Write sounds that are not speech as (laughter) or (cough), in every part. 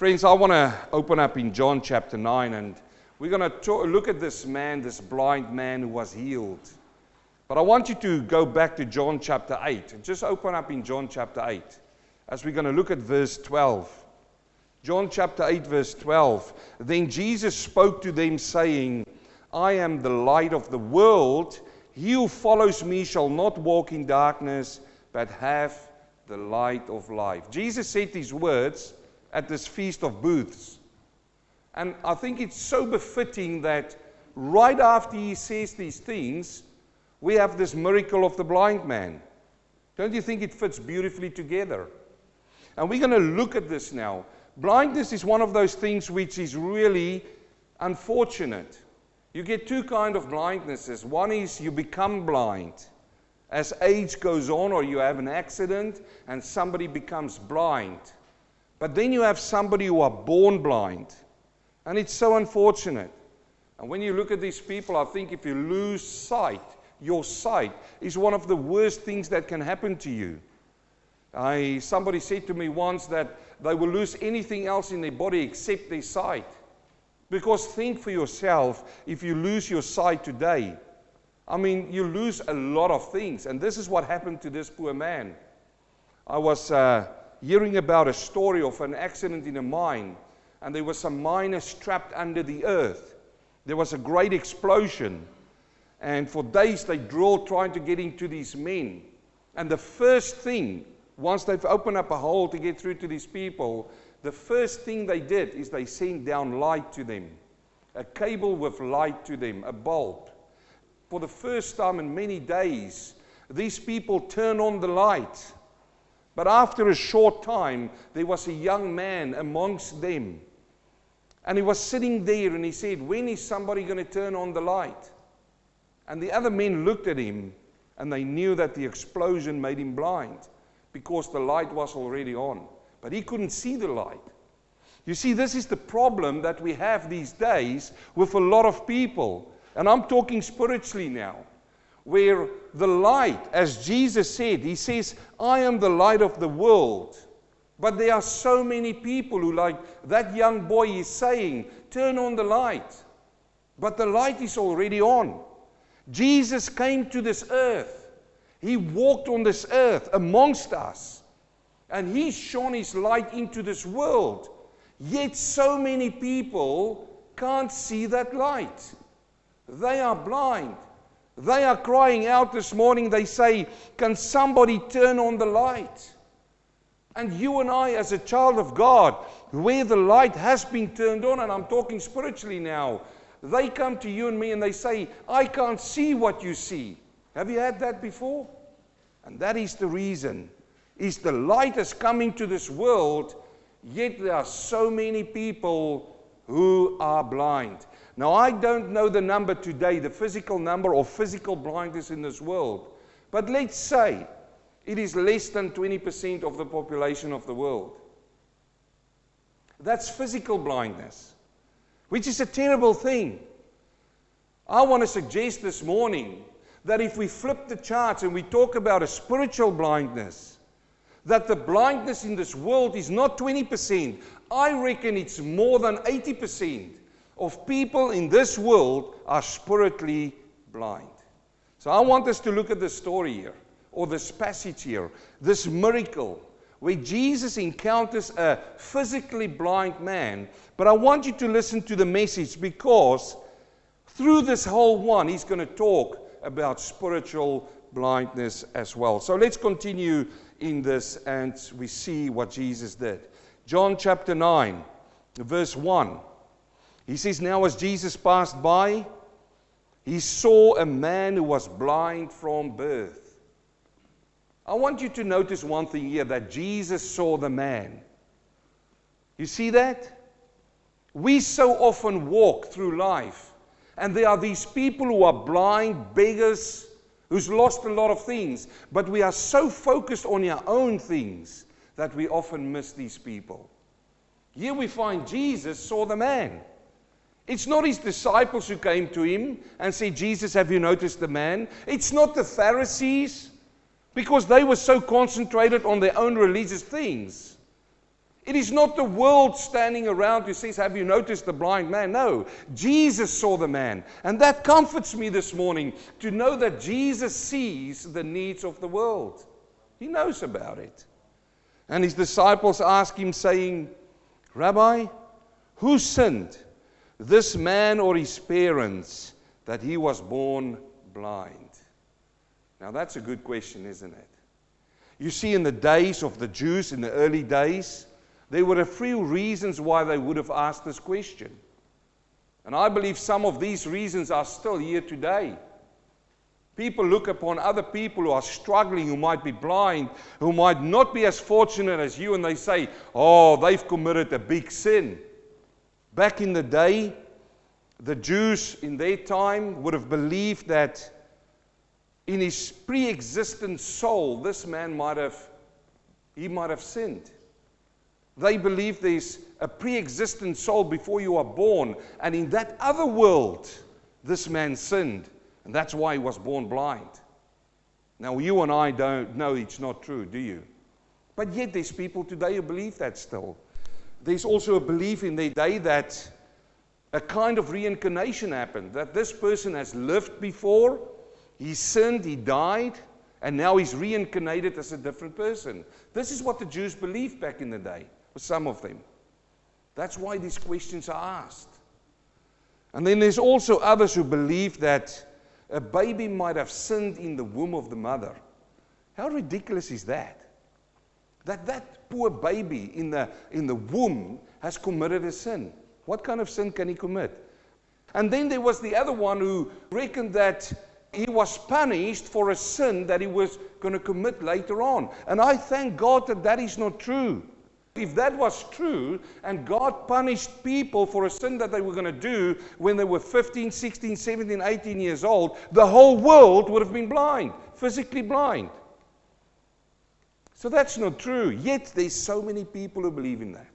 Friends, I want to open up in John chapter 9 and we're going to look at this man, this blind man who was healed. But I want you to go back to John chapter 8. Just open up in John chapter 8 as we're going to look at verse 12. John chapter 8, verse 12. Then Jesus spoke to them, saying, I am the light of the world. He who follows me shall not walk in darkness, but have the light of life. Jesus said these words at this Feast of Booths. And I think it's so befitting that right after he says these things, we have this miracle of the blind man. Don't you think it fits beautifully together? And we're going to look at this now. Blindness is one of those things which is really unfortunate. You get two kind of blindnesses. One is you become blind as age goes on or you have an accident and somebody becomes blind. But then you have somebody who are born blind. And it's so unfortunate. And when you look at these people, I think if you lose sight, your sight is one of the worst things that can happen to you. I, somebody said to me once that they will lose anything else in their body except their sight. Because think for yourself if you lose your sight today, I mean, you lose a lot of things. And this is what happened to this poor man. I was uh, hearing about a story of an accident in a mine, and there were some miners trapped under the earth. There was a great explosion. And for days they drilled trying to get into these men. And the first thing, once they've opened up a hole to get through to these people, the first thing they did is they sent down light to them. A cable with light to them, a bulb. For the first time in many days, these people turned on the light. But after a short time, there was a young man amongst them. And he was sitting there and he said, When is somebody going to turn on the light? And the other men looked at him and they knew that the explosion made him blind because the light was already on. But he couldn't see the light. You see, this is the problem that we have these days with a lot of people. And I'm talking spiritually now, where the light, as Jesus said, He says, I am the light of the world. But there are so many people who, like that young boy is saying, turn on the light. But the light is already on. Jesus came to this earth. He walked on this earth amongst us. And He shone His light into this world. Yet so many people can't see that light. They are blind. They are crying out this morning. They say, Can somebody turn on the light? And you and I, as a child of God, where the light has been turned on, and I'm talking spiritually now, they come to you and me and they say, I can't see what you see. Have you had that before? And that is the reason. Is the light has come into this world, yet there are so many people who are blind. Now, I don't know the number today, the physical number of physical blindness in this world, but let's say it is less than 20% of the population of the world. That's physical blindness which is a terrible thing. I want to suggest this morning that if we flip the charts and we talk about a spiritual blindness, that the blindness in this world is not 20%. I reckon it's more than 80% of people in this world are spiritually blind. So I want us to look at this story here, or this passage here, this miracle where Jesus encounters a physically blind man. But I want you to listen to the message because through this whole one, he's going to talk about spiritual blindness as well. So let's continue in this and we see what Jesus did. John chapter 9, verse 1. He says, Now as Jesus passed by, he saw a man who was blind from birth. I want you to notice one thing here that Jesus saw the man. You see that? We so often walk through life, and there are these people who are blind, beggars, who's lost a lot of things, but we are so focused on our own things that we often miss these people. Here we find Jesus saw the man. It's not his disciples who came to him and said, Jesus, have you noticed the man? It's not the Pharisees because they were so concentrated on their own religious things. It is not the world standing around who says, Have you noticed the blind man? No, Jesus saw the man. And that comforts me this morning to know that Jesus sees the needs of the world. He knows about it. And his disciples ask him, saying, Rabbi, who sinned, this man or his parents, that he was born blind? Now, that's a good question, isn't it? You see, in the days of the Jews, in the early days, there were a few reasons why they would have asked this question. And I believe some of these reasons are still here today. People look upon other people who are struggling, who might be blind, who might not be as fortunate as you, and they say, Oh, they've committed a big sin. Back in the day, the Jews in their time would have believed that in his pre-existent soul, this man might have he might have sinned. They believe there's a pre-existent soul before you are born, and in that other world, this man sinned, and that's why he was born blind. Now you and I don't know it's not true, do you? But yet there's people today who believe that still. There's also a belief in their day that a kind of reincarnation happened, that this person has lived before, he sinned, he died, and now he's reincarnated as a different person. This is what the Jews believed back in the day, for some of them. That's why these questions are asked. And then there's also others who believe that a baby might have sinned in the womb of the mother. How ridiculous is that? That that poor baby in the, in the womb has committed a sin. What kind of sin can he commit? And then there was the other one who reckoned that he was punished for a sin that he was going to commit later on. And I thank God that that is not true. If that was true, and God punished people for a sin that they were going to do when they were 15, 16, 17, 18 years old, the whole world would have been blind, physically blind. So that's not true. Yet there's so many people who believe in that.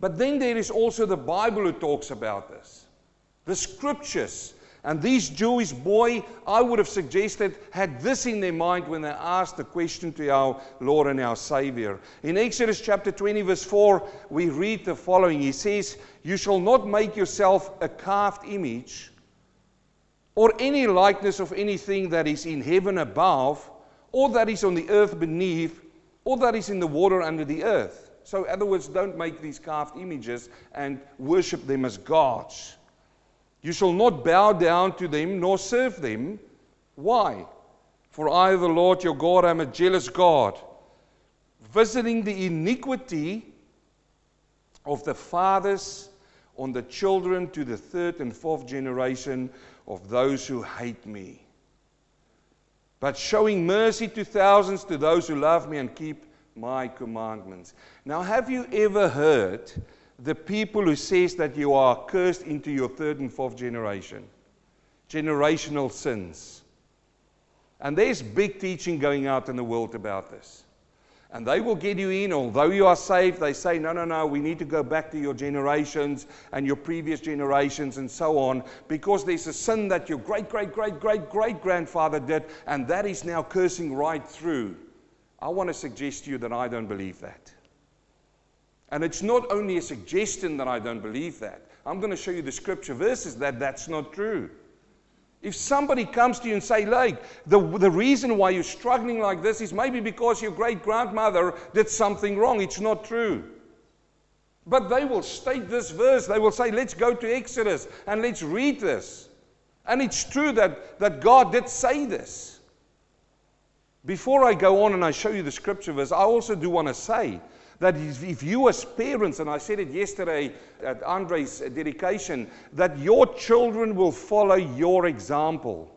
But then there is also the Bible who talks about this. The scriptures and these Jewish boy, I would have suggested, had this in their mind when they asked the question to our Lord and our Savior. In Exodus chapter 20, verse 4, we read the following. He says, You shall not make yourself a carved image or any likeness of anything that is in heaven above, or that is on the earth beneath, or that is in the water under the earth. So, in other words, don't make these carved images and worship them as gods. You shall not bow down to them nor serve them. Why? For I, the Lord your God, am a jealous God, visiting the iniquity of the fathers on the children to the third and fourth generation of those who hate me, but showing mercy to thousands to those who love me and keep my commandments. Now, have you ever heard the people who says that you are cursed into your third and fourth generation. Generational sins. And there's big teaching going out in the world about this. And they will get you in, although you are saved, they say, no, no, no, we need to go back to your generations and your previous generations and so on, because there's a sin that your great, great, great, great, great grandfather did, and that is now cursing right through. I want to suggest to you that I don't believe that. And it's not only a suggestion that I don't believe that. I'm going to show you the scripture verses that that's not true. If somebody comes to you and say, like, the, the reason why you're struggling like this is maybe because your great grandmother did something wrong, it's not true. But they will state this verse. They will say, let's go to Exodus and let's read this. And it's true that, that God did say this. Before I go on and I show you the scripture verse, I also do want to say that if you, as parents, and I said it yesterday at Andre's dedication, that your children will follow your example.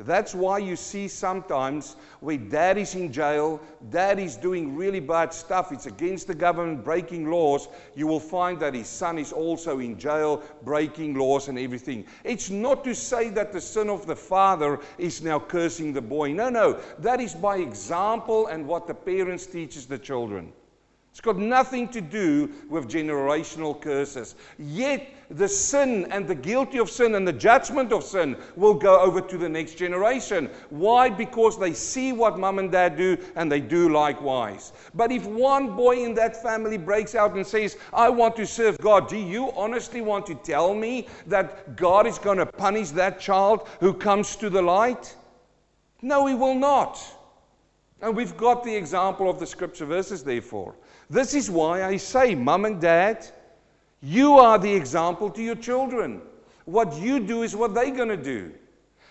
That's why you see sometimes where daddy's in jail, daddy's doing really bad stuff, it's against the government, breaking laws, you will find that his son is also in jail, breaking laws and everything. It's not to say that the son of the father is now cursing the boy. No, no. That is by example and what the parents teaches the children. It's got nothing to do with generational curses. Yet the sin and the guilty of sin and the judgment of sin will go over to the next generation. Why? Because they see what mom and dad do and they do likewise. But if one boy in that family breaks out and says, I want to serve God, do you honestly want to tell me that God is going to punish that child who comes to the light? No, He will not. And we've got the example of the scripture verses, therefore. This is why I say, mum and dad, you are the example to your children. What you do is what they're going to do.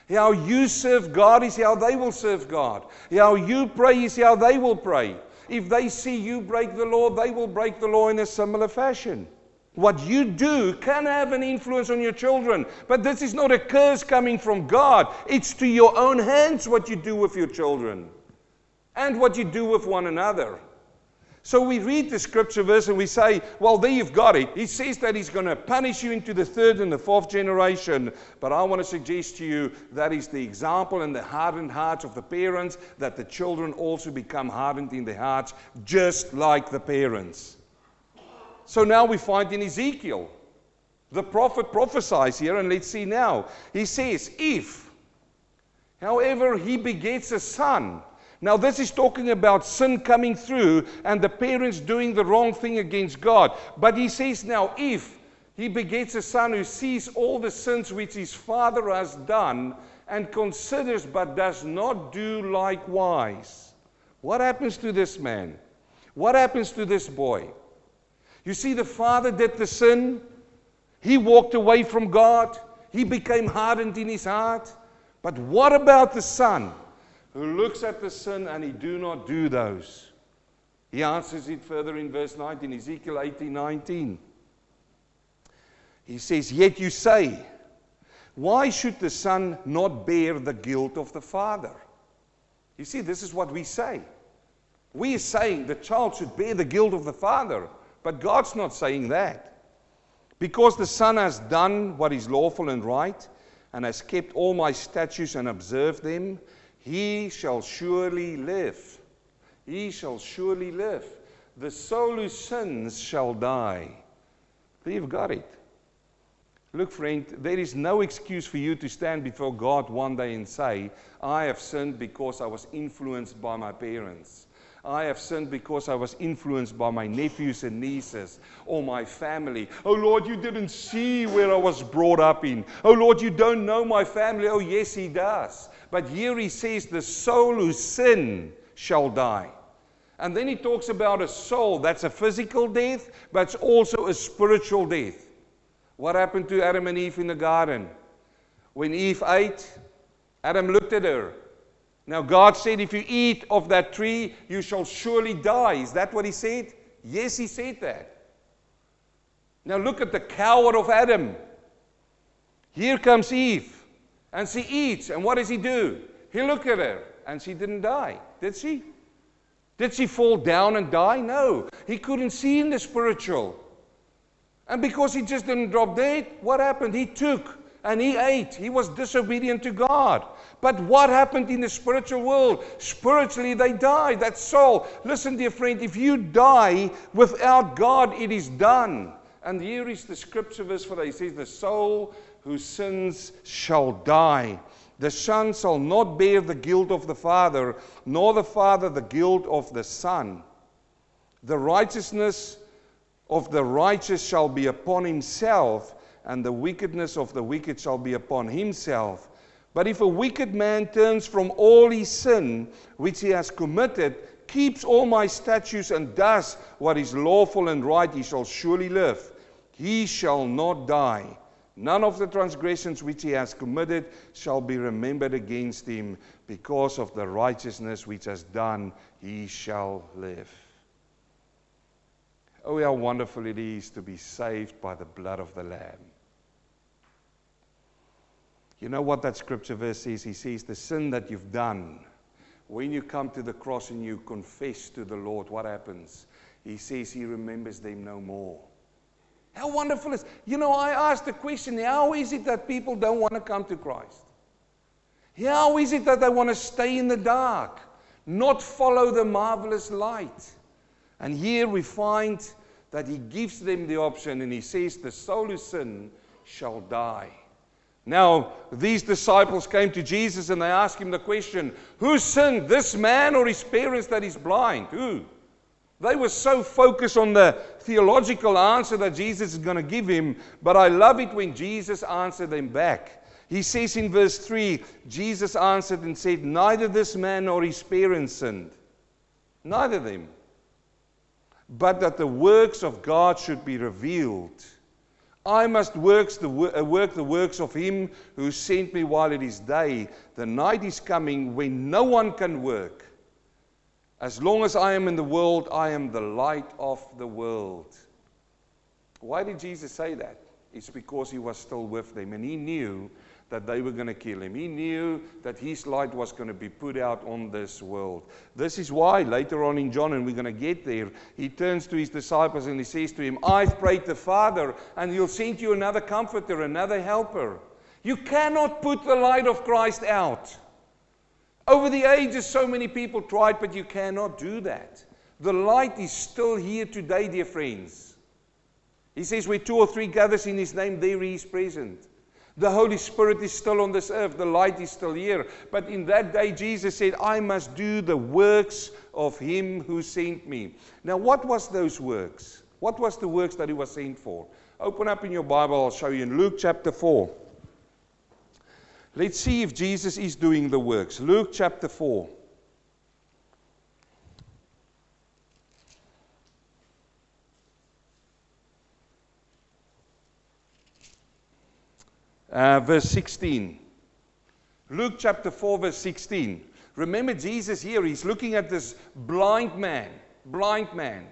How you serve God is how they will serve God. How you pray is how they will pray. If they see you break the law, they will break the law in a similar fashion. What you do can have an influence on your children, but this is not a curse coming from God. It's to your own hands what you do with your children and what you do with one another. So we read the scripture verse and we say, well, there you've got it. He says that he's going to punish you into the third and the fourth generation. But I want to suggest to you that is the example and the hardened hearts of the parents, that the children also become hardened in their hearts, just like the parents. So now we find in Ezekiel, the prophet prophesies here, and let's see now. He says, If, however, he begets a son, now, this is talking about sin coming through and the parents doing the wrong thing against God. But he says now, if he begets a son who sees all the sins which his father has done and considers but does not do likewise, what happens to this man? What happens to this boy? You see, the father did the sin, he walked away from God, he became hardened in his heart. But what about the son? Who looks at the sin and he do not do those. He answers it further in verse 19, Ezekiel 18 19. He says, Yet you say, Why should the son not bear the guilt of the father? You see, this is what we say. We are saying the child should bear the guilt of the father, but God's not saying that. Because the son has done what is lawful and right, and has kept all my statutes and observed them, he shall surely live. He shall surely live. The soul who sins shall die. You've got it. Look, friend, there is no excuse for you to stand before God one day and say, I have sinned because I was influenced by my parents. I have sinned because I was influenced by my nephews and nieces or my family. Oh Lord, you didn't see where I was brought up in. Oh Lord, you don't know my family. Oh, yes, He does. But here he says, the soul who sin shall die. And then he talks about a soul that's a physical death, but it's also a spiritual death. What happened to Adam and Eve in the garden? When Eve ate, Adam looked at her. Now, God said, If you eat of that tree, you shall surely die. Is that what he said? Yes, he said that. Now, look at the coward of Adam. Here comes Eve. And she eats. And what does he do? He looked at her and she didn't die. Did she? Did she fall down and die? No. He couldn't see in the spiritual. And because he just didn't drop dead, what happened? He took and he ate. He was disobedient to God. But what happened in the spiritual world? Spiritually, they died. That soul. Listen, dear friend, if you die without God, it is done. And here is the scripture verse for that. He says, The soul whose sins shall die. The son shall not bear the guilt of the father, nor the father the guilt of the son. The righteousness of the righteous shall be upon himself, and the wickedness of the wicked shall be upon himself. But if a wicked man turns from all his sin which he has committed, keeps all my statutes, and does what is lawful and right, he shall surely live. He shall not die. None of the transgressions which he has committed shall be remembered against him. Because of the righteousness which has done, he shall live. Oh, how wonderful it is to be saved by the blood of the Lamb. You know what that scripture verse says? He says, The sin that you've done, when you come to the cross and you confess to the Lord, what happens? He says, He remembers them no more. How wonderful is You know, I asked the question how is it that people don't want to come to Christ? How is it that they want to stay in the dark, not follow the marvelous light? And here we find that he gives them the option and he says, The soul who sin shall die. Now, these disciples came to Jesus and they asked him the question Who sinned, this man or his parents that is blind? Who? They were so focused on the theological answer that Jesus is going to give him, but I love it when Jesus answered them back. He says in verse 3 Jesus answered and said, Neither this man nor his parents sinned. Neither of them. But that the works of God should be revealed. I must uh, work the works of him who sent me while it is day. The night is coming when no one can work. As long as I am in the world, I am the light of the world. Why did Jesus say that? It's because he was still with them and he knew that they were going to kill him. He knew that his light was going to be put out on this world. This is why later on in John, and we're going to get there, he turns to his disciples and he says to him, I've prayed the Father, and he'll send you another comforter, another helper. You cannot put the light of Christ out. Over the ages, so many people tried, but you cannot do that. The light is still here today, dear friends. He says, Where two or three gathers in His name, there He is present. The Holy Spirit is still on this earth, the light is still here. But in that day, Jesus said, I must do the works of Him who sent me. Now, what was those works? What was the works that He was sent for? Open up in your Bible, I'll show you in Luke chapter 4. Let's see if Jesus is doing the works. Luke chapter 4. Uh, verse 16. Luke chapter 4, verse 16. Remember, Jesus here, he's looking at this blind man, blind man.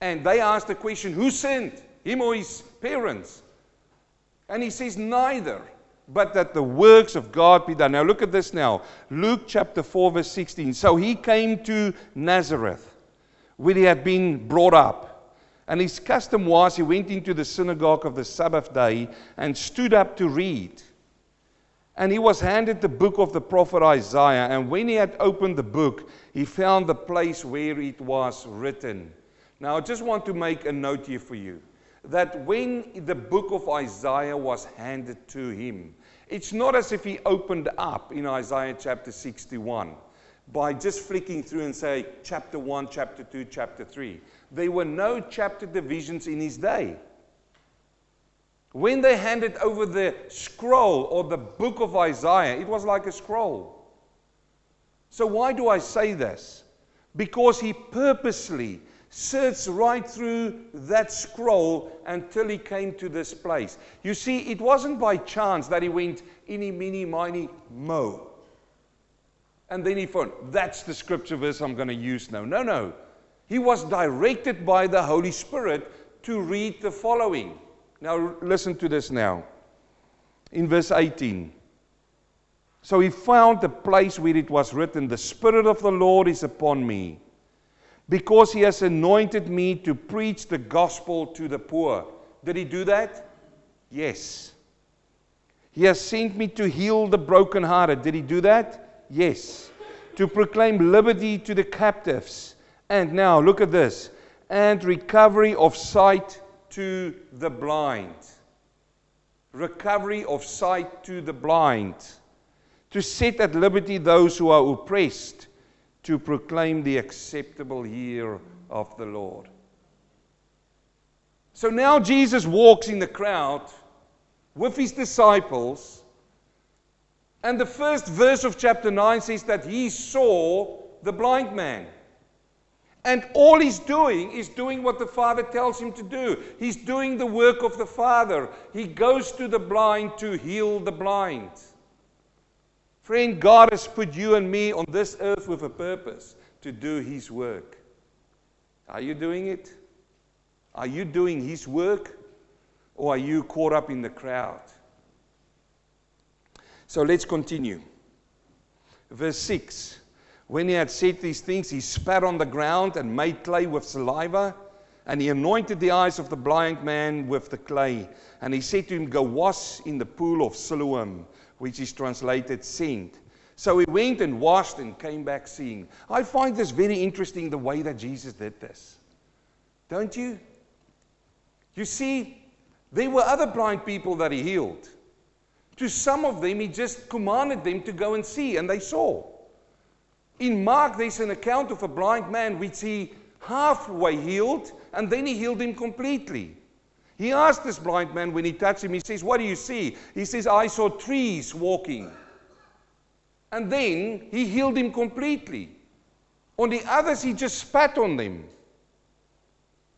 And they asked the question, Who sinned? Him or his parents? And he says, Neither but that the works of God be done. Now look at this now. Luke chapter 4, verse 16. So he came to Nazareth, where he had been brought up. And his custom was he went into the synagogue of the Sabbath day and stood up to read. And he was handed the book of the prophet Isaiah. And when he had opened the book, he found the place where it was written. Now, I just want to make a note here for you that when the book of Isaiah was handed to him, it's not as if he opened up in Isaiah chapter 61 by just flicking through and say chapter 1, chapter 2, chapter 3. There were no chapter divisions in his day. When they handed over the scroll or the book of Isaiah, it was like a scroll. So, why do I say this? Because he purposely searched right through that scroll until he came to this place. You see, it wasn't by chance that he went any, mini, miny, mo. And then he found, that's the scripture verse I'm going to use now. No, no. He was directed by the Holy Spirit to read the following. Now, listen to this now. In verse 18. So he found the place where it was written, The Spirit of the Lord is upon me because he has anointed me to preach the gospel to the poor. Did he do that? Yes. He has sent me to heal the brokenhearted. Did he do that? Yes. To proclaim liberty to the captives. And now, look at this and recovery of sight to the blind. Recovery of sight to the blind. To set at liberty those who are oppressed to proclaim the acceptable year of the Lord. So now Jesus walks in the crowd with his disciples, and the first verse of chapter 9 says that he saw the blind man. And all he's doing is doing what the Father tells him to do. He's doing the work of the Father. He goes to the blind to heal the blind. Friend, God has put you and me on this earth with a purpose to do His work. Are you doing it? Are you doing His work? Or are you caught up in the crowd? So let's continue. Verse 6 When he had said these things, he spat on the ground and made clay with saliva, and he anointed the eyes of the blind man with the clay. And he said to him, Go wash in the pool of Siloam which is translated sent. So he went and washed and came back seeing. I find this very interesting the way that Jesus did this. Don't you? You see, there were other blind people that he healed. To some of them, he just commanded them to go and see, and they saw. In Mark, there's an account of a blind man which he halfway healed, and then he healed him completely. He asked this blind man when he touched him, he says, What do you see? He says, I saw trees walking. And then he healed him completely. On the others, he just spat on them.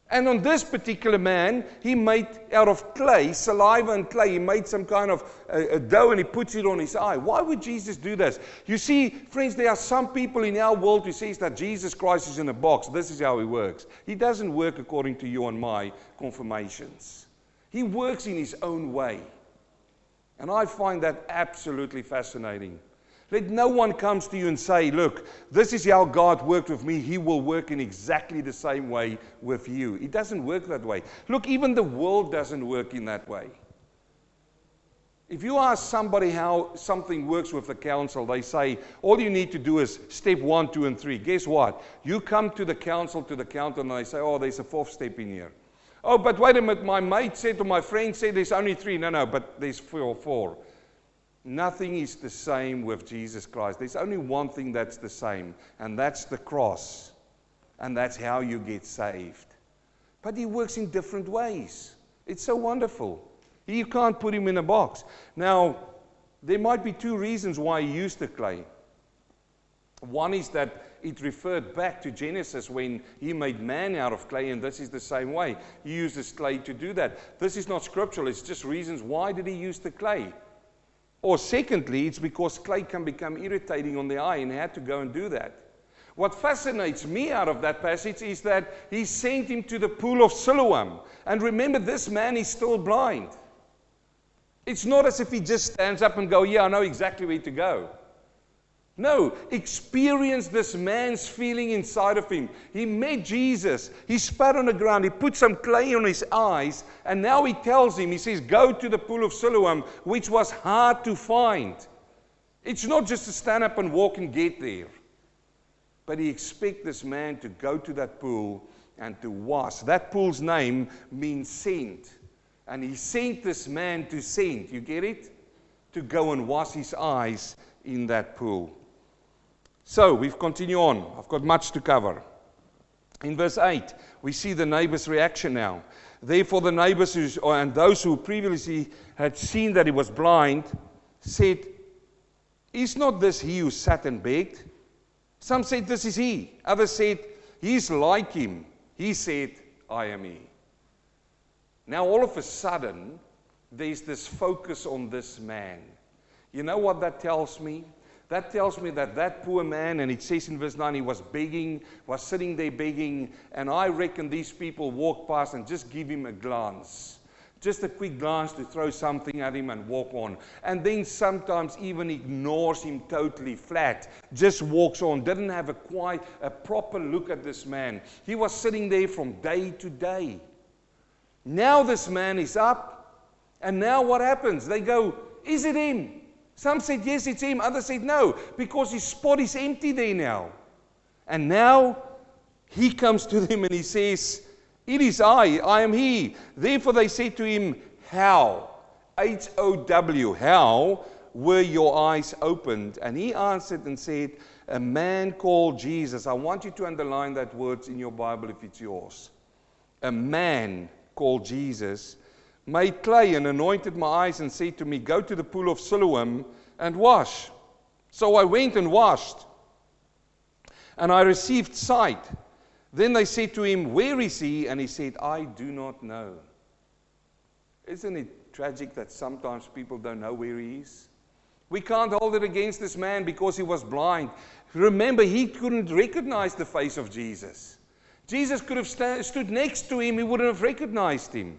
And on this particular man, he made out of clay, saliva and clay, he made some kind of a, a dough and he puts it on his eye. Why would Jesus do this? You see, friends, there are some people in our world who says that Jesus Christ is in a box. This is how he works. He doesn't work according to you and my confirmations. He works in his own way. And I find that absolutely fascinating. Let no one comes to you and say, Look, this is how God worked with me. He will work in exactly the same way with you. It doesn't work that way. Look, even the world doesn't work in that way. If you ask somebody how something works with the council, they say all you need to do is step one, two, and three. Guess what? You come to the council, to the counter, and they say, Oh, there's a fourth step in here. Oh, but wait a minute, my mate said or my friend said there's only three. No, no, but there's four. four. Nothing is the same with Jesus Christ. There's only one thing that's the same, and that's the cross. And that's how you get saved. But He works in different ways. It's so wonderful. You can't put Him in a box. Now, there might be two reasons why He used the clay. One is that it referred back to Genesis when he made man out of clay, and this is the same way. He used uses clay to do that. This is not scriptural, it's just reasons why did he use the clay? Or secondly, it's because clay can become irritating on the eye and he had to go and do that. What fascinates me out of that passage is that he sent him to the pool of Siloam. And remember, this man is still blind. It's not as if he just stands up and go, "Yeah, I know exactly where to go." No, experience this man's feeling inside of him. He met Jesus. He spat on the ground. He put some clay on his eyes. And now he tells him, he says, Go to the pool of Siloam, which was hard to find. It's not just to stand up and walk and get there. But he expects this man to go to that pool and to wash. That pool's name means sent. And he sent this man to send. You get it? To go and wash his eyes in that pool. So we've continued on. I've got much to cover. In verse 8, we see the neighbor's reaction now. Therefore, the neighbors and those who previously had seen that he was blind said, Is not this he who sat and begged? Some said, This is he. Others said, He's like him. He said, I am he. Now, all of a sudden, there's this focus on this man. You know what that tells me? That tells me that that poor man, and it says in verse 9, he was begging, was sitting there begging, and I reckon these people walk past and just give him a glance. Just a quick glance to throw something at him and walk on. And then sometimes even ignores him totally flat. Just walks on. Didn't have a quite a proper look at this man. He was sitting there from day to day. Now this man is up, and now what happens? They go, Is it him? Some said, yes, it's him. Others said, no, because his spot is empty there now. And now he comes to them and he says, It is I, I am he. Therefore they said to him, How? H O W, how were your eyes opened? And he answered and said, A man called Jesus. I want you to underline that word in your Bible if it's yours. A man called Jesus made clay and anointed my eyes and said to me, Go to the pool of Siloam and wash. So I went and washed, and I received sight. Then they said to him, Where is he? And he said, I do not know. Isn't it tragic that sometimes people don't know where he is? We can't hold it against this man because he was blind. Remember, he couldn't recognize the face of Jesus. Jesus could have st- stood next to him, he wouldn't have recognized him.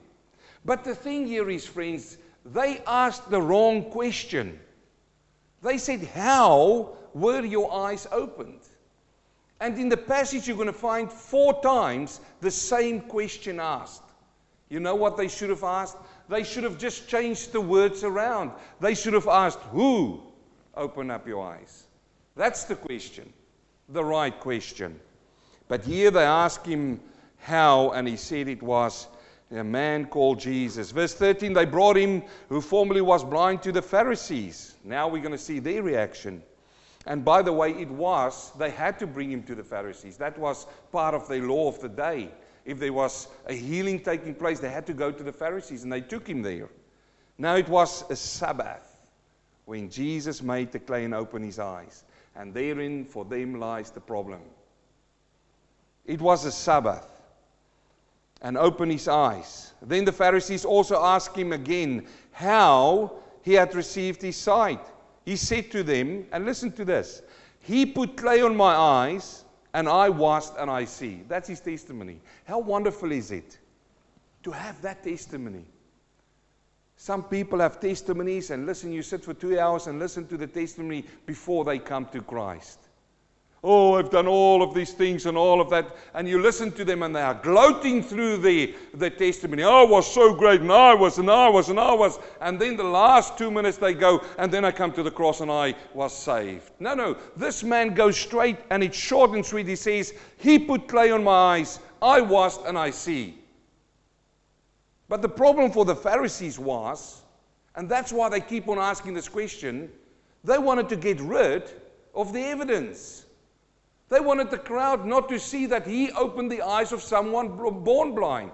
But the thing here is, friends, they asked the wrong question. They said, How were your eyes opened? And in the passage, you're going to find four times the same question asked. You know what they should have asked? They should have just changed the words around. They should have asked, Who opened up your eyes? That's the question, the right question. But here they ask him how, and he said it was a man called Jesus. Verse 13 they brought him who formerly was blind to the Pharisees. Now we're going to see their reaction. And by the way, it was, they had to bring him to the Pharisees. That was part of the law of the day. If there was a healing taking place, they had to go to the Pharisees, and they took him there. Now it was a Sabbath when Jesus made the clay and opened his eyes. And therein, for them, lies the problem. It was a Sabbath and open his eyes. Then the Pharisees also asked him again how he had received his sight. He said to them, and listen to this He put clay on my eyes, and I washed and I see. That's his testimony. How wonderful is it to have that testimony? Some people have testimonies, and listen, you sit for two hours and listen to the testimony before they come to Christ. Oh, I've done all of these things and all of that. And you listen to them and they are gloating through the, the testimony. I was so great, and I was, and I was, and I was. And then the last two minutes they go, and then I come to the cross and I was saved. No, no. This man goes straight and it's short and sweet. He says, He put clay on my eyes, I was and I see. But the problem for the Pharisees was, and that's why they keep on asking this question, they wanted to get rid of the evidence. They wanted the crowd not to see that he opened the eyes of someone born blind.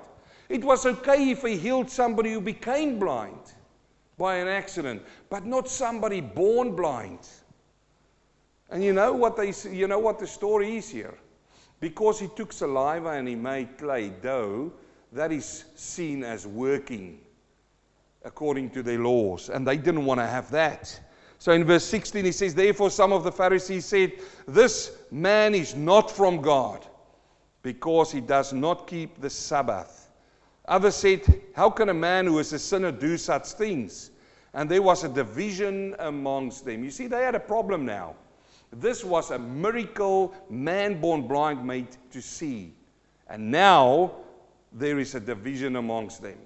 It was okay if he healed somebody who became blind by an accident, but not somebody born blind. And you know what they you know what the story is here? Because he took saliva and he made clay dough, that is seen as working according to their laws, and they didn't want to have that. So in verse 16, he says, Therefore, some of the Pharisees said, This man is not from God because he does not keep the Sabbath. Others said, How can a man who is a sinner do such things? And there was a division amongst them. You see, they had a problem now. This was a miracle man born blind made to see. And now there is a division amongst them.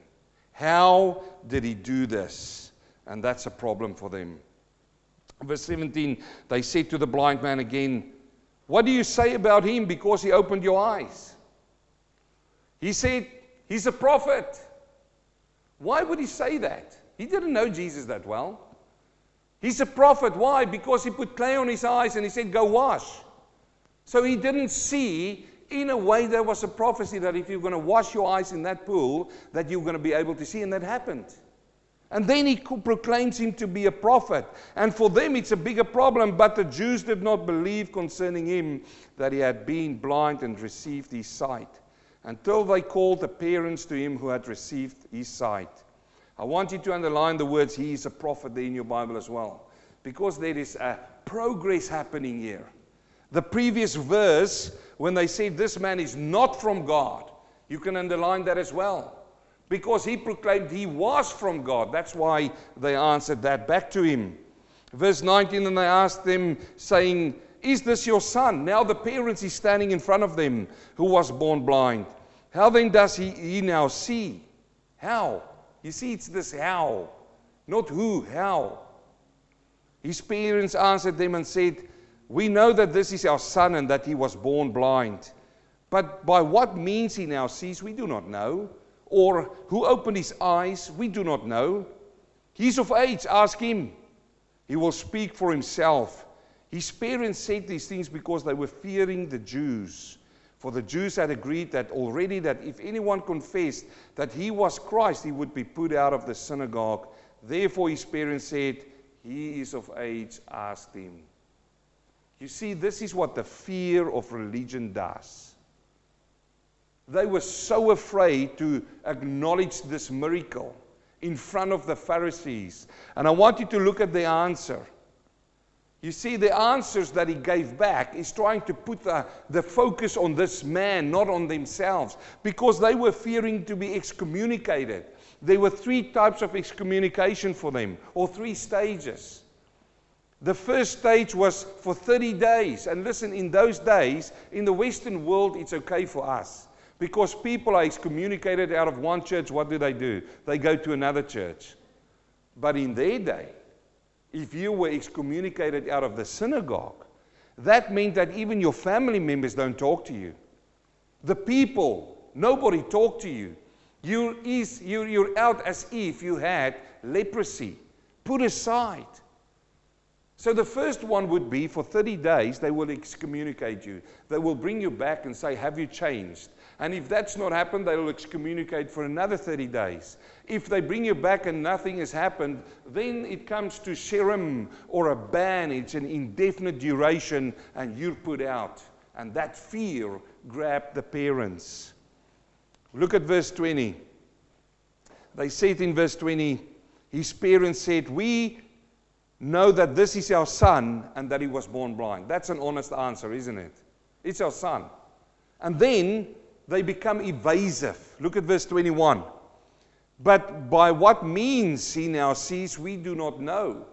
How did he do this? And that's a problem for them. Verse 17, they said to the blind man again, What do you say about him because he opened your eyes? He said, He's a prophet. Why would he say that? He didn't know Jesus that well. He's a prophet. Why? Because he put clay on his eyes and he said, Go wash. So he didn't see, in a way, there was a prophecy that if you're going to wash your eyes in that pool, that you're going to be able to see, and that happened. And then he proclaims him to be a prophet. And for them, it's a bigger problem. But the Jews did not believe concerning him that he had been blind and received his sight until they called the parents to him who had received his sight. I want you to underline the words, he is a prophet, there in your Bible as well. Because there is a progress happening here. The previous verse, when they said this man is not from God, you can underline that as well because he proclaimed he was from God. That's why they answered that back to him. Verse 19, and they asked them, saying, Is this your son? Now the parents is standing in front of them, who was born blind. How then does he, he now see? How? You see, it's this how, not who, how. His parents answered them and said, We know that this is our son and that he was born blind. But by what means he now sees, we do not know or who opened his eyes, we do not know. He's of age, ask him. He will speak for himself. His parents said these things because they were fearing the Jews. For the Jews had agreed that already that if anyone confessed that he was Christ, he would be put out of the synagogue. Therefore his parents said, He is of age, ask him. You see, this is what the fear of religion does. They were so afraid to acknowledge this miracle in front of the Pharisees. And I want you to look at the answer. You see, the answers that he gave back is trying to put the, the focus on this man, not on themselves, because they were fearing to be excommunicated. There were three types of excommunication for them, or three stages. The first stage was for 30 days. And listen, in those days, in the Western world, it's okay for us. Because people are excommunicated out of one church, what do they do? They go to another church. But in their day, if you were excommunicated out of the synagogue, That meant that even your family members don't talk to you. The people, nobody talked to you. You're, you're, you're out as if you had leprosy. Put aside. So the first one would be for 30 days, they will excommunicate you. They will bring you back and say, Have you changed? And if that's not happened, they will excommunicate for another 30 days. If they bring you back and nothing has happened, then it comes to cherem or a ban. It's an indefinite duration, and you're put out. And that fear grabbed the parents. Look at verse 20. They said in verse 20, his parents said, We know that this is our son and that he was born blind. That's an honest answer, isn't it? It's our son. And then they become evasive. Look at verse 21. But by what means he now sees, we do not know.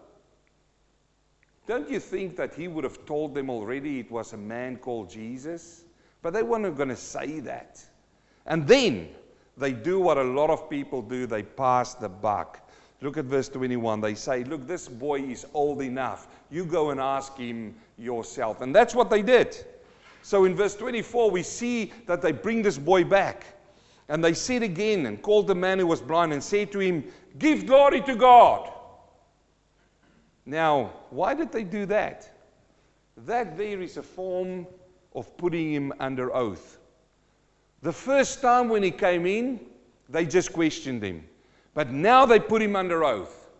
Don't you think that he would have told them already it was a man called Jesus? But they weren't going to say that. And then they do what a lot of people do they pass the buck. Look at verse 21. They say, Look, this boy is old enough. You go and ask him yourself. And that's what they did. So in verse 24, we see that they bring this boy back. And they said again and called the man who was blind and said to him, Give glory to God. Now, why did they do that? That there is a form of putting him under oath. The first time when he came in, they just questioned him. But now they put him under oath.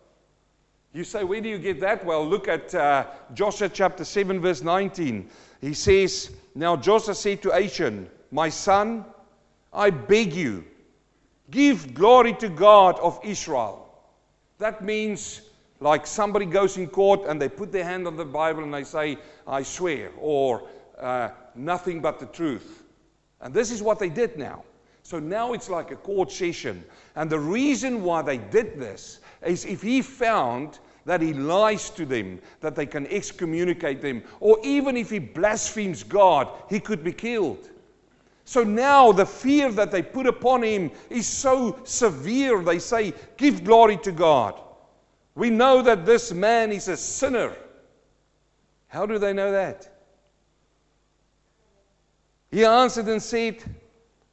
You say, where do you get that? Well, look at uh, Joshua chapter 7, verse 19. He says, Now Joshua said to Achan, My son, I beg you, give glory to God of Israel. That means like somebody goes in court and they put their hand on the Bible and they say, I swear, or uh, nothing but the truth. And this is what they did now. So now it's like a court session. And the reason why they did this is if he found that he lies to them, that they can excommunicate them, or even if he blasphemes God, he could be killed. So now the fear that they put upon him is so severe. They say, Give glory to God. We know that this man is a sinner. How do they know that? He answered and said,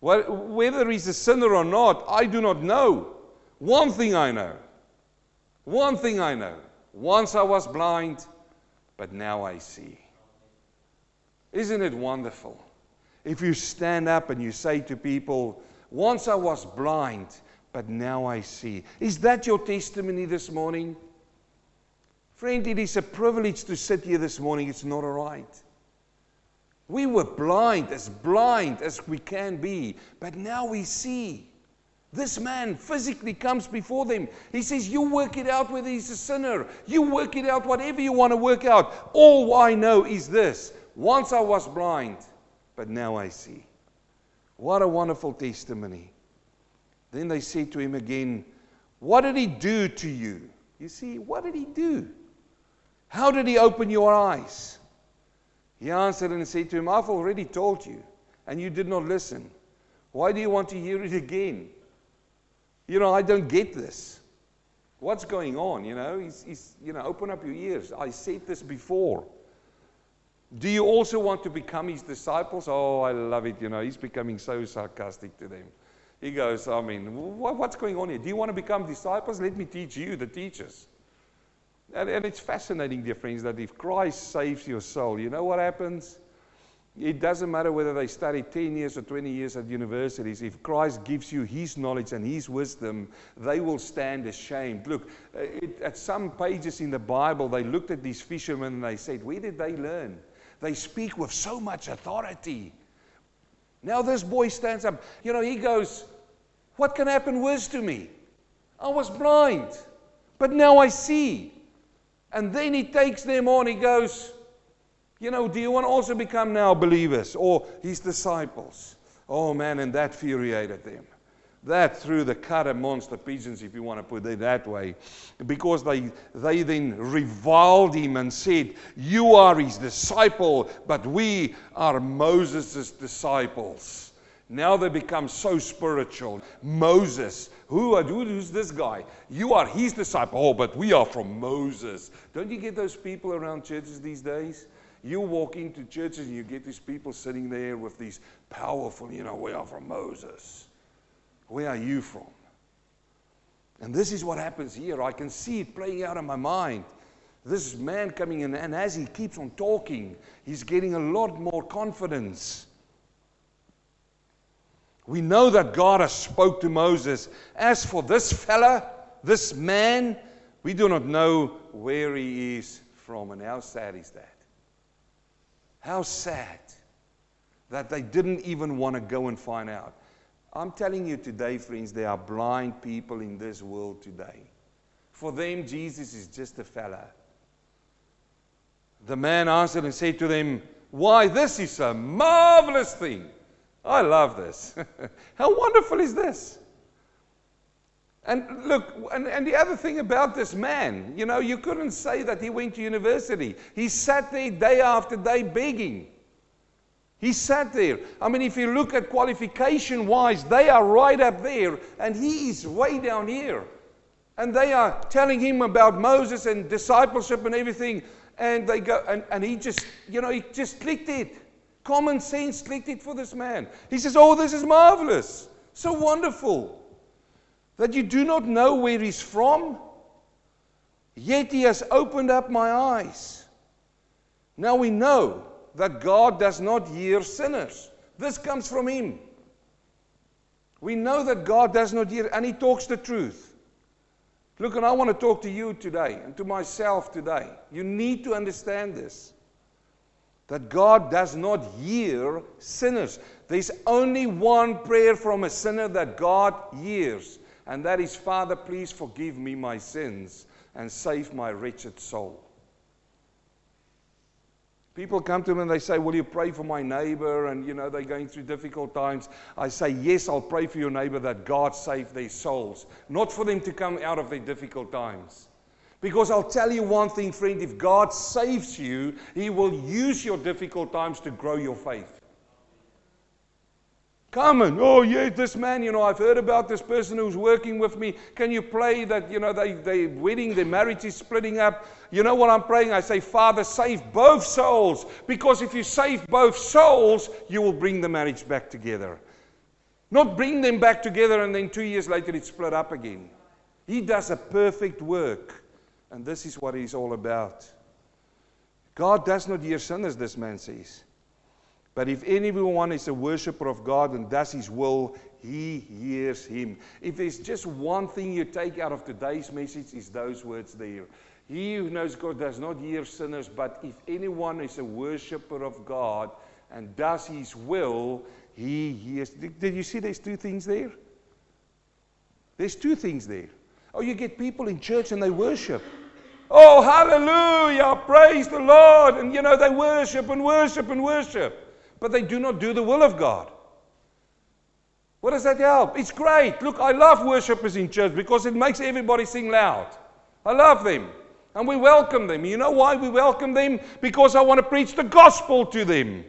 Whether he's a sinner or not, I do not know. One thing I know one thing I know once I was blind, but now I see. Isn't it wonderful? If you stand up and you say to people, Once I was blind, but now I see. Is that your testimony this morning? Friend, it is a privilege to sit here this morning. It's not all right. We were blind, as blind as we can be, but now we see. This man physically comes before them. He says, You work it out whether he's a sinner. You work it out, whatever you want to work out. All I know is this once I was blind, but now I see. What a wonderful testimony. Then they said to him again, What did he do to you? You see, what did he do? How did he open your eyes? He answered and said to him, I've already told you, and you did not listen. Why do you want to hear it again? You know, I don't get this. What's going on? You know, he's, he's, you know, open up your ears. I said this before. Do you also want to become his disciples? Oh, I love it. You know, he's becoming so sarcastic to them. He goes, I mean, what, what's going on here? Do you want to become disciples? Let me teach you, the teachers. And, and it's fascinating, dear friends, that if Christ saves your soul, you know what happens? It doesn't matter whether they study 10 years or 20 years at universities. If Christ gives you His knowledge and His wisdom, they will stand ashamed. Look, uh, it, at some pages in the Bible, they looked at these fishermen and they said, Where did they learn? They speak with so much authority. Now this boy stands up. You know, he goes, What can happen worse to me? I was blind, but now I see. And then he takes them on. He goes, you know, do you want to also become now believers or his disciples? Oh man, and that infuriated them. That threw the cut amongst the pigeons, if you want to put it that way, because they, they then reviled him and said, You are his disciple, but we are Moses' disciples. Now they become so spiritual. Moses, who are, who's this guy? You are his disciple. Oh, but we are from Moses. Don't you get those people around churches these days? You walk into churches and you get these people sitting there with these powerful, you know, we are from Moses. Where are you from? And this is what happens here. I can see it playing out in my mind. This man coming in, and as he keeps on talking, he's getting a lot more confidence. We know that God has spoke to Moses. As for this fella, this man, we do not know where he is from. And how sad is that? How sad that they didn't even want to go and find out. I'm telling you today, friends, there are blind people in this world today. For them, Jesus is just a fella. The man answered and said to them, Why, this is a marvelous thing. I love this. (laughs) How wonderful is this? And look, and, and, the other thing about this man, you know, you couldn't say that he went to university. He sat there day after day begging. He sat there. I mean, if you look at qualification wise, they are right up there, and he is way down here. And they are telling him about Moses and discipleship and everything. And they go, and, and he just, you know, he just clicked it. Common sense clicked it for this man. He says, Oh, this is marvelous. So wonderful that you do not know where he's from, yet he has opened up my eyes. Now we know that God does not hear sinners. This comes from him. We know that God does not hear, and he talks the truth. Look, and I want to talk to you today and to myself today. You need to understand this that God does not hear sinners. There's only one prayer from a sinner that God hears, and that is, Father, please forgive me my sins and save my wretched soul. People come to me and they say, Will you pray for my neighbor? And you know, they're going through difficult times. I say, Yes, I'll pray for your neighbor that God save their souls, not for them to come out of their difficult times. Because I'll tell you one thing, friend if God saves you, He will use your difficult times to grow your faith. Come and, oh, yeah, this man, you know, I've heard about this person who's working with me. Can you pray that, you know, they, they wedding, their marriage is splitting up? You know what I'm praying? I say, Father, save both souls. Because if you save both souls, you will bring the marriage back together. Not bring them back together and then two years later it's split up again. He does a perfect work. And this is what he's all about. God does not hear sinners, this man says. But if anyone is a worshiper of God and does his will, he hears him. If there's just one thing you take out of today's message, is those words there. He who knows God does not hear sinners, but if anyone is a worshiper of God and does his will, he hears. Did you see there's two things there? There's two things there. Oh, you get people in church and they worship. Oh, hallelujah, praise the Lord. And you know, they worship and worship and worship, but they do not do the will of God. What does that help? It's great. Look, I love worshipers in church because it makes everybody sing loud. I love them. And we welcome them. You know why we welcome them? Because I want to preach the gospel to them.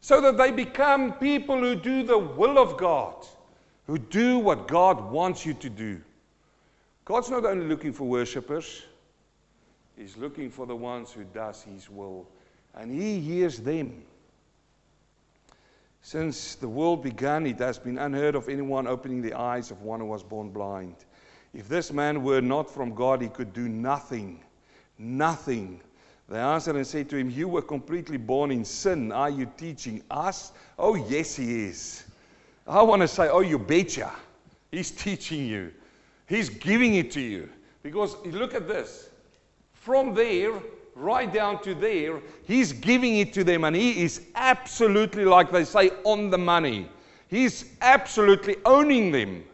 So that they become people who do the will of God, who do what God wants you to do. God's not only looking for worshipers, is looking for the ones who does his will and he hears them. Since the world began it has been unheard of anyone opening the eyes of one who was born blind. If this man were not from god he could do nothing nothing. They answered and said to him you were completely born in sin. Are you teaching us? Oh yes he is. I want to say oh you betcha. He's teaching you. He's giving it to you. Because look at this from there right down to there, he's giving it to them, and he is absolutely, like they say, on the money. He's absolutely owning them.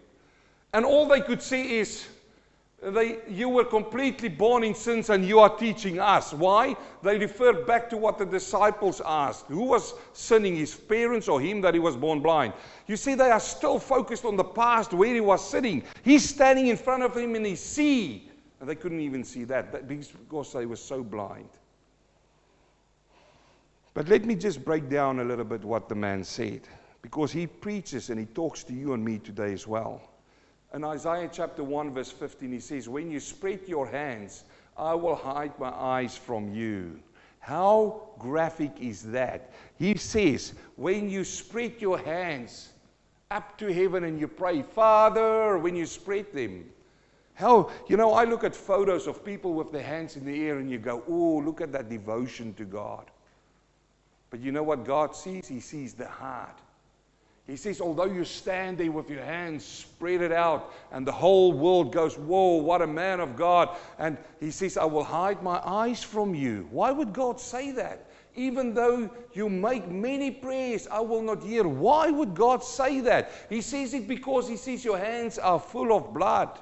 And all they could see is, they, you were completely born in sins and you are teaching us. Why? They refer back to what the disciples asked. Who was sinning, his parents or him that he was born blind? You see, they are still focused on the past where he was sitting. He's standing in front of him and he see and they couldn't even see that because they were so blind. But let me just break down a little bit what the man said. Because he preaches and he talks to you and me today as well. In Isaiah chapter 1, verse 15, he says, When you spread your hands, I will hide my eyes from you. How graphic is that? He says, when you spread your hands up to heaven and you pray, Father, when you spread them, how, you know, I look at photos of people with their hands in the air and you go, oh, look at that devotion to God. But you know what God sees? He sees the heart. He says, although you stand there with your hands spread it out, and the whole world goes, Whoa, what a man of God. And he says, I will hide my eyes from you. Why would God say that? Even though you make many prayers, I will not hear. Why would God say that? He says it because he sees your hands are full of blood.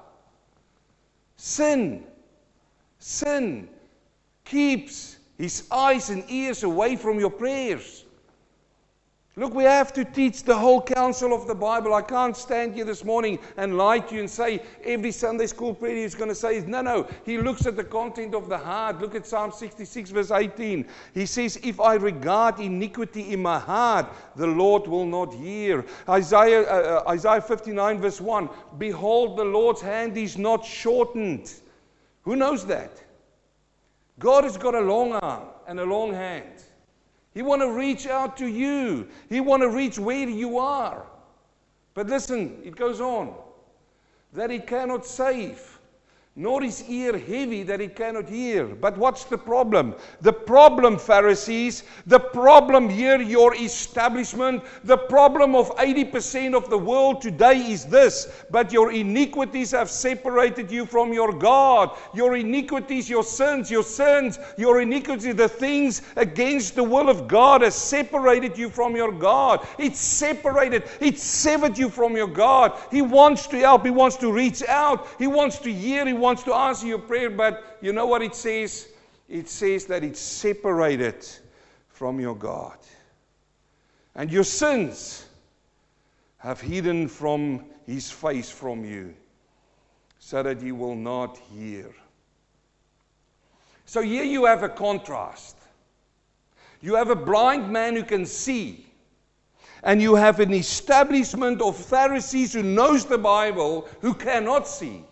Sin, sin keeps his eyes and ears away from your prayers. Look, we have to teach the whole counsel of the Bible. I can't stand here this morning and lie to you and say every Sunday school preacher is going to say, no, no. He looks at the content of the heart. Look at Psalm 66, verse 18. He says, If I regard iniquity in my heart, the Lord will not hear. Isaiah, uh, uh Isaiah 59, verse 1 Behold, the Lord's hand is not shortened. Who knows that? God has got a long arm and a long hand. He want to reach out to you. He want to reach where you are. But listen, it goes on. That he cannot save nor is ear heavy that he cannot hear. But what's the problem? The problem, Pharisees, the problem here, your establishment, the problem of 80% of the world today is this. But your iniquities have separated you from your God. Your iniquities, your sins, your sins, your iniquities, the things against the will of God has separated you from your God. It's separated, it's severed you from your God. He wants to help, He wants to reach out, He wants to hear, He wants to answer your prayer, but you know what it says? It says that it's separated from your God. And your sins have hidden from his face from you, so that he will not hear. So here you have a contrast. You have a blind man who can see. And you have an establishment of Pharisees who knows the Bible who cannot see.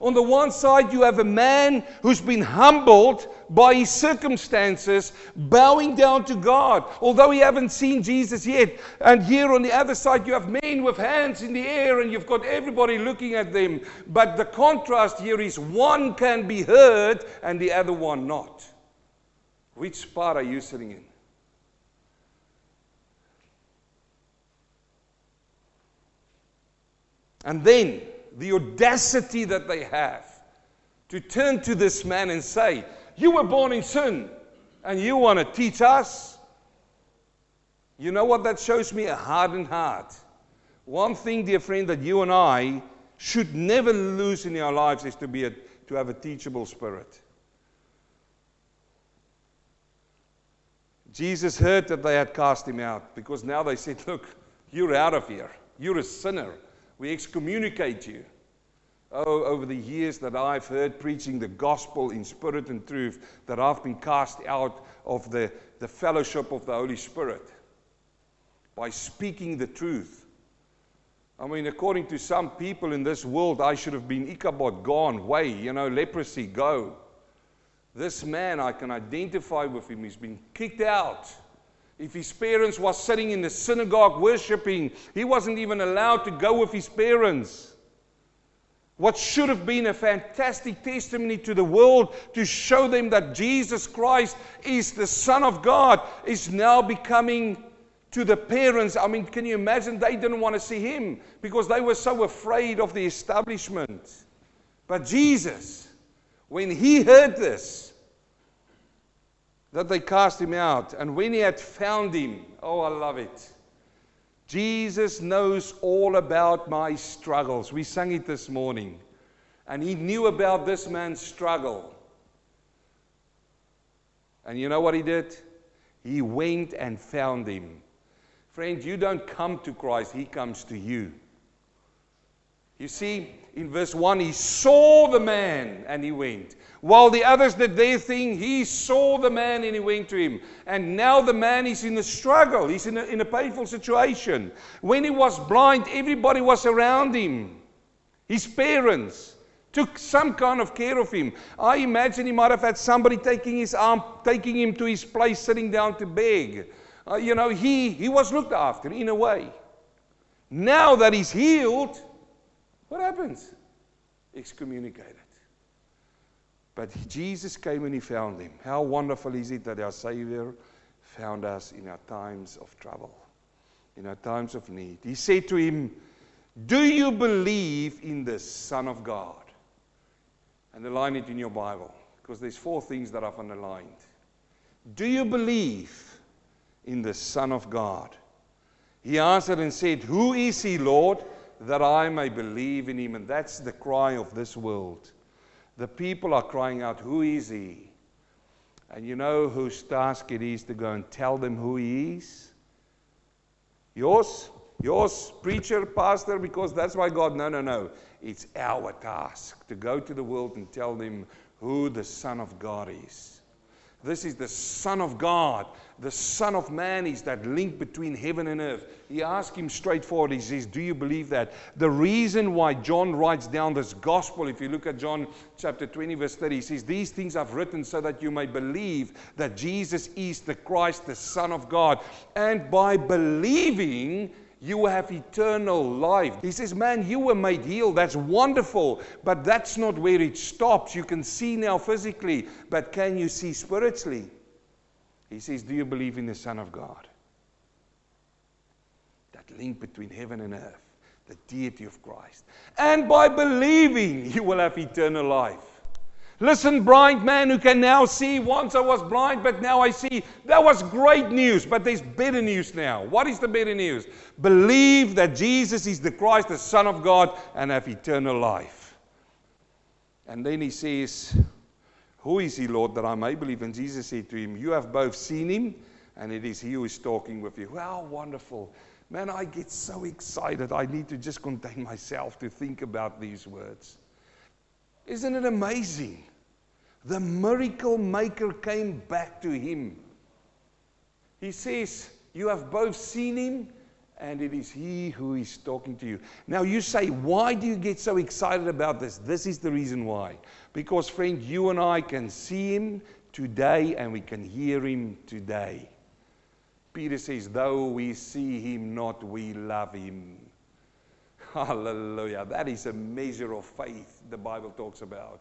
On the one side, you have a man who's been humbled by his circumstances, bowing down to God, although he haven't seen Jesus yet. And here on the other side, you have men with hands in the air, and you've got everybody looking at them. But the contrast here is one can be heard, and the other one not. Which part are you sitting in? And then the audacity that they have to turn to this man and say, You were born in sin and you want to teach us? You know what that shows me? A hardened heart. One thing, dear friend, that you and I should never lose in our lives is to, be a, to have a teachable spirit. Jesus heard that they had cast him out because now they said, Look, you're out of here. You're a sinner. We excommunicate you. Oh, over the years that I've heard preaching the gospel in spirit and truth, that I've been cast out of the, the fellowship of the Holy Spirit by speaking the truth. I mean, according to some people in this world, I should have been Ichabod, gone, way, you know, leprosy, go. This man, I can identify with him. He's been kicked out. If his parents was sitting in the synagogue worshiping, he wasn't even allowed to go with his parents. What should have been a fantastic testimony to the world to show them that Jesus Christ is the Son of God is now becoming to the parents. I mean, can you imagine? They didn't want to see him because they were so afraid of the establishment. But Jesus, when he heard this, that they cast him out. And when he had found him, oh, I love it. Jesus knows all about my struggles. We sang it this morning. And he knew about this man's struggle. And you know what he did? He went and found him. Friend, you don't come to Christ, he comes to you. You see, in verse 1, he saw the man and he went. While the others did their thing, he saw the man and he went to him. And now the man is in a struggle. He's in a, in a painful situation. When he was blind, everybody was around him. His parents took some kind of care of him. I imagine he might have had somebody taking his arm, taking him to his place, sitting down to beg. Uh, you know, he, he was looked after in a way. Now that he's healed, what happens? Excommunicated. But Jesus came and he found him. How wonderful is it that our Savior found us in our times of trouble, in our times of need? He said to him, Do you believe in the Son of God? And underline it in your Bible because there's four things that I've underlined. Do you believe in the Son of God? He answered and said, Who is he, Lord, that I may believe in him? And that's the cry of this world. The people are crying out, Who is he? And you know whose task it is to go and tell them who he is? Yours? Yours, preacher, pastor, because that's why God. No, no, no. It's our task to go to the world and tell them who the Son of God is. This is the Son of God. The Son of Man is that link between heaven and earth. He asked him straightforward, he says, Do you believe that? The reason why John writes down this gospel, if you look at John chapter 20, verse 30, he says, These things I've written so that you may believe that Jesus is the Christ, the Son of God. And by believing, you have eternal life. He says, Man, you were made healed. That's wonderful. But that's not where it stops. You can see now physically, but can you see spiritually? He says, Do you believe in the Son of God? That link between heaven and earth, the deity of Christ. And by believing, you will have eternal life. Listen, blind man who can now see. Once I was blind, but now I see. That was great news, but there's better news now. What is the better news? Believe that Jesus is the Christ, the Son of God, and have eternal life. And then he says, Who is he, Lord, that I may believe? And Jesus said to him, You have both seen him, and it is he who is talking with you. How wonderful. Man, I get so excited. I need to just contain myself to think about these words. Isn't it amazing? The miracle maker came back to him. He says, You have both seen him, and it is he who is talking to you. Now, you say, Why do you get so excited about this? This is the reason why. Because, friend, you and I can see him today and we can hear him today. Peter says, Though we see him not, we love him. (laughs) Hallelujah. That is a measure of faith the Bible talks about.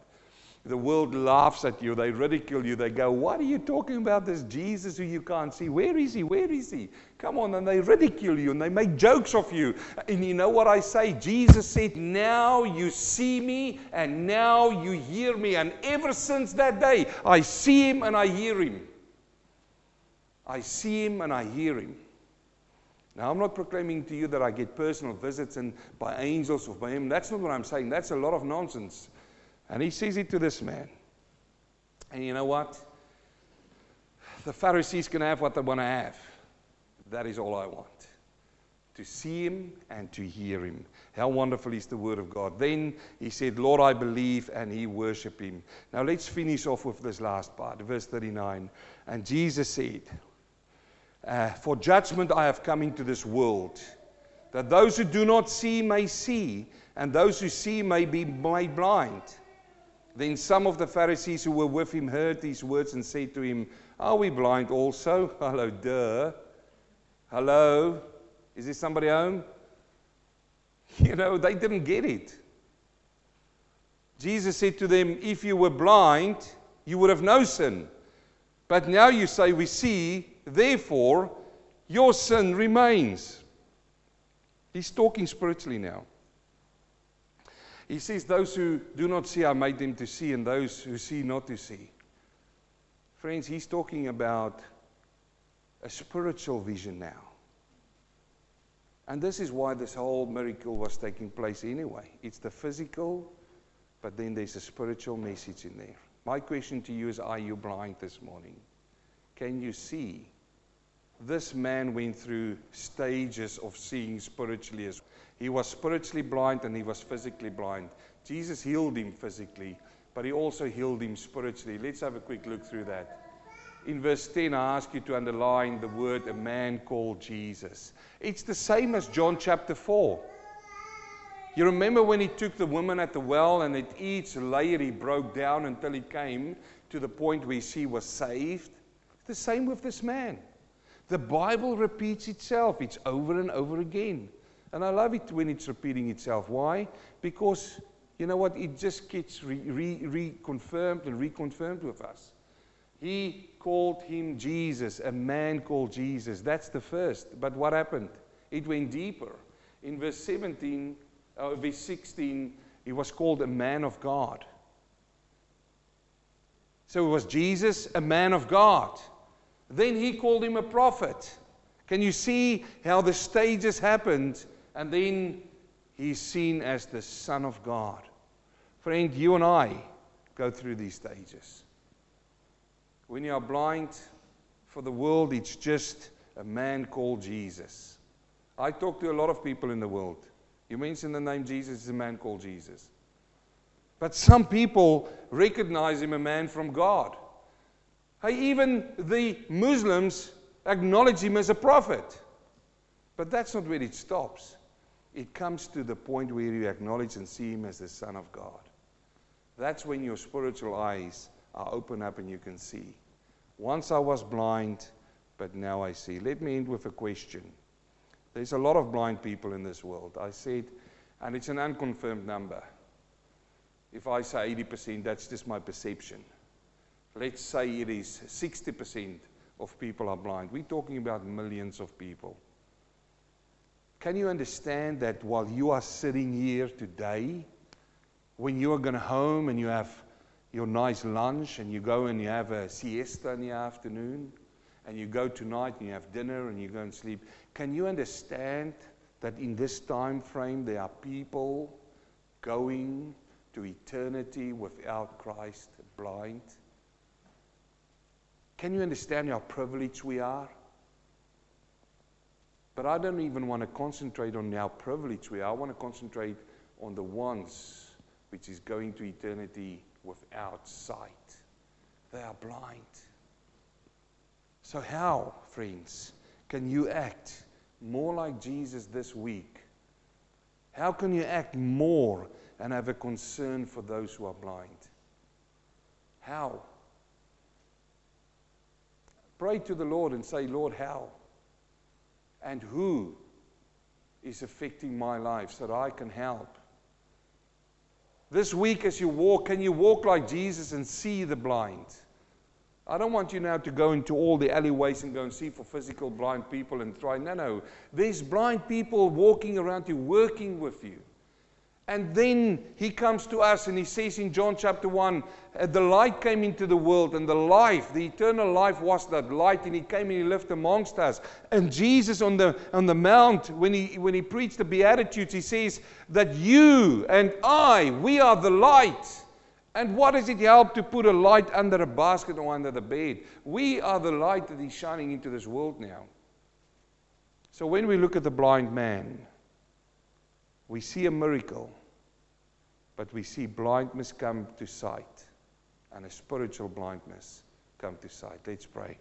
The world laughs at you, they ridicule you, they go, What are you talking about? This Jesus who you can't see. Where is he? Where is he? Come on, and they ridicule you and they make jokes of you. And you know what I say? Jesus said, Now you see me and now you hear me. And ever since that day, I see him and I hear him. I see him and I hear him. Now, I'm not proclaiming to you that I get personal visits and by angels or by him. That's not what I'm saying. That's a lot of nonsense. And he says it to this man. And you know what? The Pharisees can have what they want to have. That is all I want. To see him and to hear him. How wonderful is the word of God. Then he said, Lord, I believe, and he worshiped him. Now let's finish off with this last part, verse 39. And Jesus said, uh, For judgment I have come into this world, that those who do not see may see, and those who see may be made blind. Then some of the Pharisees who were with him heard these words and said to him, Are we blind also? (laughs) Hello, duh. Hello? Is there somebody home? (laughs) You know, they didn't get it. Jesus said to them, If you were blind, you would have no sin. But now you say, We see, therefore, your sin remains. He's talking spiritually now. He says, Those who do not see, I made them to see, and those who see, not to see. Friends, he's talking about a spiritual vision now. And this is why this whole miracle was taking place anyway. It's the physical, but then there's a spiritual message in there. My question to you is Are you blind this morning? Can you see? This man went through stages of seeing spiritually as he was spiritually blind and he was physically blind. Jesus healed him physically, but he also healed him spiritually. Let's have a quick look through that. In verse 10, I ask you to underline the word a man called Jesus. It's the same as John chapter 4. You remember when he took the woman at the well and at each layer he broke down until he came to the point where she was saved? It's the same with this man. The Bible repeats itself, it's over and over again. And I love it when it's repeating itself. Why? Because, you know what, it just gets re- re- reconfirmed and reconfirmed with us. He called him Jesus, a man called Jesus. That's the first. But what happened? It went deeper. In verse 17, uh, verse 16, he was called a man of God. So it was Jesus, a man of God. Then he called him a prophet. Can you see how the stages happened? And then he's seen as the Son of God. Friend, you and I go through these stages. When you are blind for the world, it's just a man called Jesus. I talk to a lot of people in the world. You mention the name Jesus, it's a man called Jesus. But some people recognize him a man from God. Hey, even the Muslims acknowledge him as a prophet. But that's not where it stops. It comes to the point where you acknowledge and see him as the Son of God. That's when your spiritual eyes are open up and you can see. Once I was blind, but now I see. Let me end with a question. There's a lot of blind people in this world. I said, and it's an unconfirmed number. If I say 80%, that's just my perception. Let's say it is 60% of people are blind. We're talking about millions of people. Can you understand that while you are sitting here today, when you are going home and you have your nice lunch and you go and you have a siesta in the afternoon and you go tonight and you have dinner and you go and sleep, can you understand that in this time frame there are people going to eternity without Christ blind? Can you understand how privileged we are? But I don't even want to concentrate on how privileged we. I want to concentrate on the ones which is going to eternity without sight. They are blind. So, how, friends, can you act more like Jesus this week? How can you act more and have a concern for those who are blind? How? Pray to the Lord and say, Lord, how? And who is affecting my life so that I can help? This week, as you walk, can you walk like Jesus and see the blind? I don't want you now to go into all the alleyways and go and see for physical blind people and try. No, no. There's blind people walking around you, working with you. And then he comes to us and he says in John chapter 1 uh, the light came into the world, and the life, the eternal life, was that light, and he came and he lived amongst us. And Jesus on the, on the mount, when he, when he preached the Beatitudes, he says that you and I, we are the light. And what does it help to put a light under a basket or under the bed? We are the light that is shining into this world now. So when we look at the blind man, we see a miracle, but we see blindness come to sight and a spiritual blindness come to sight. Let's pray.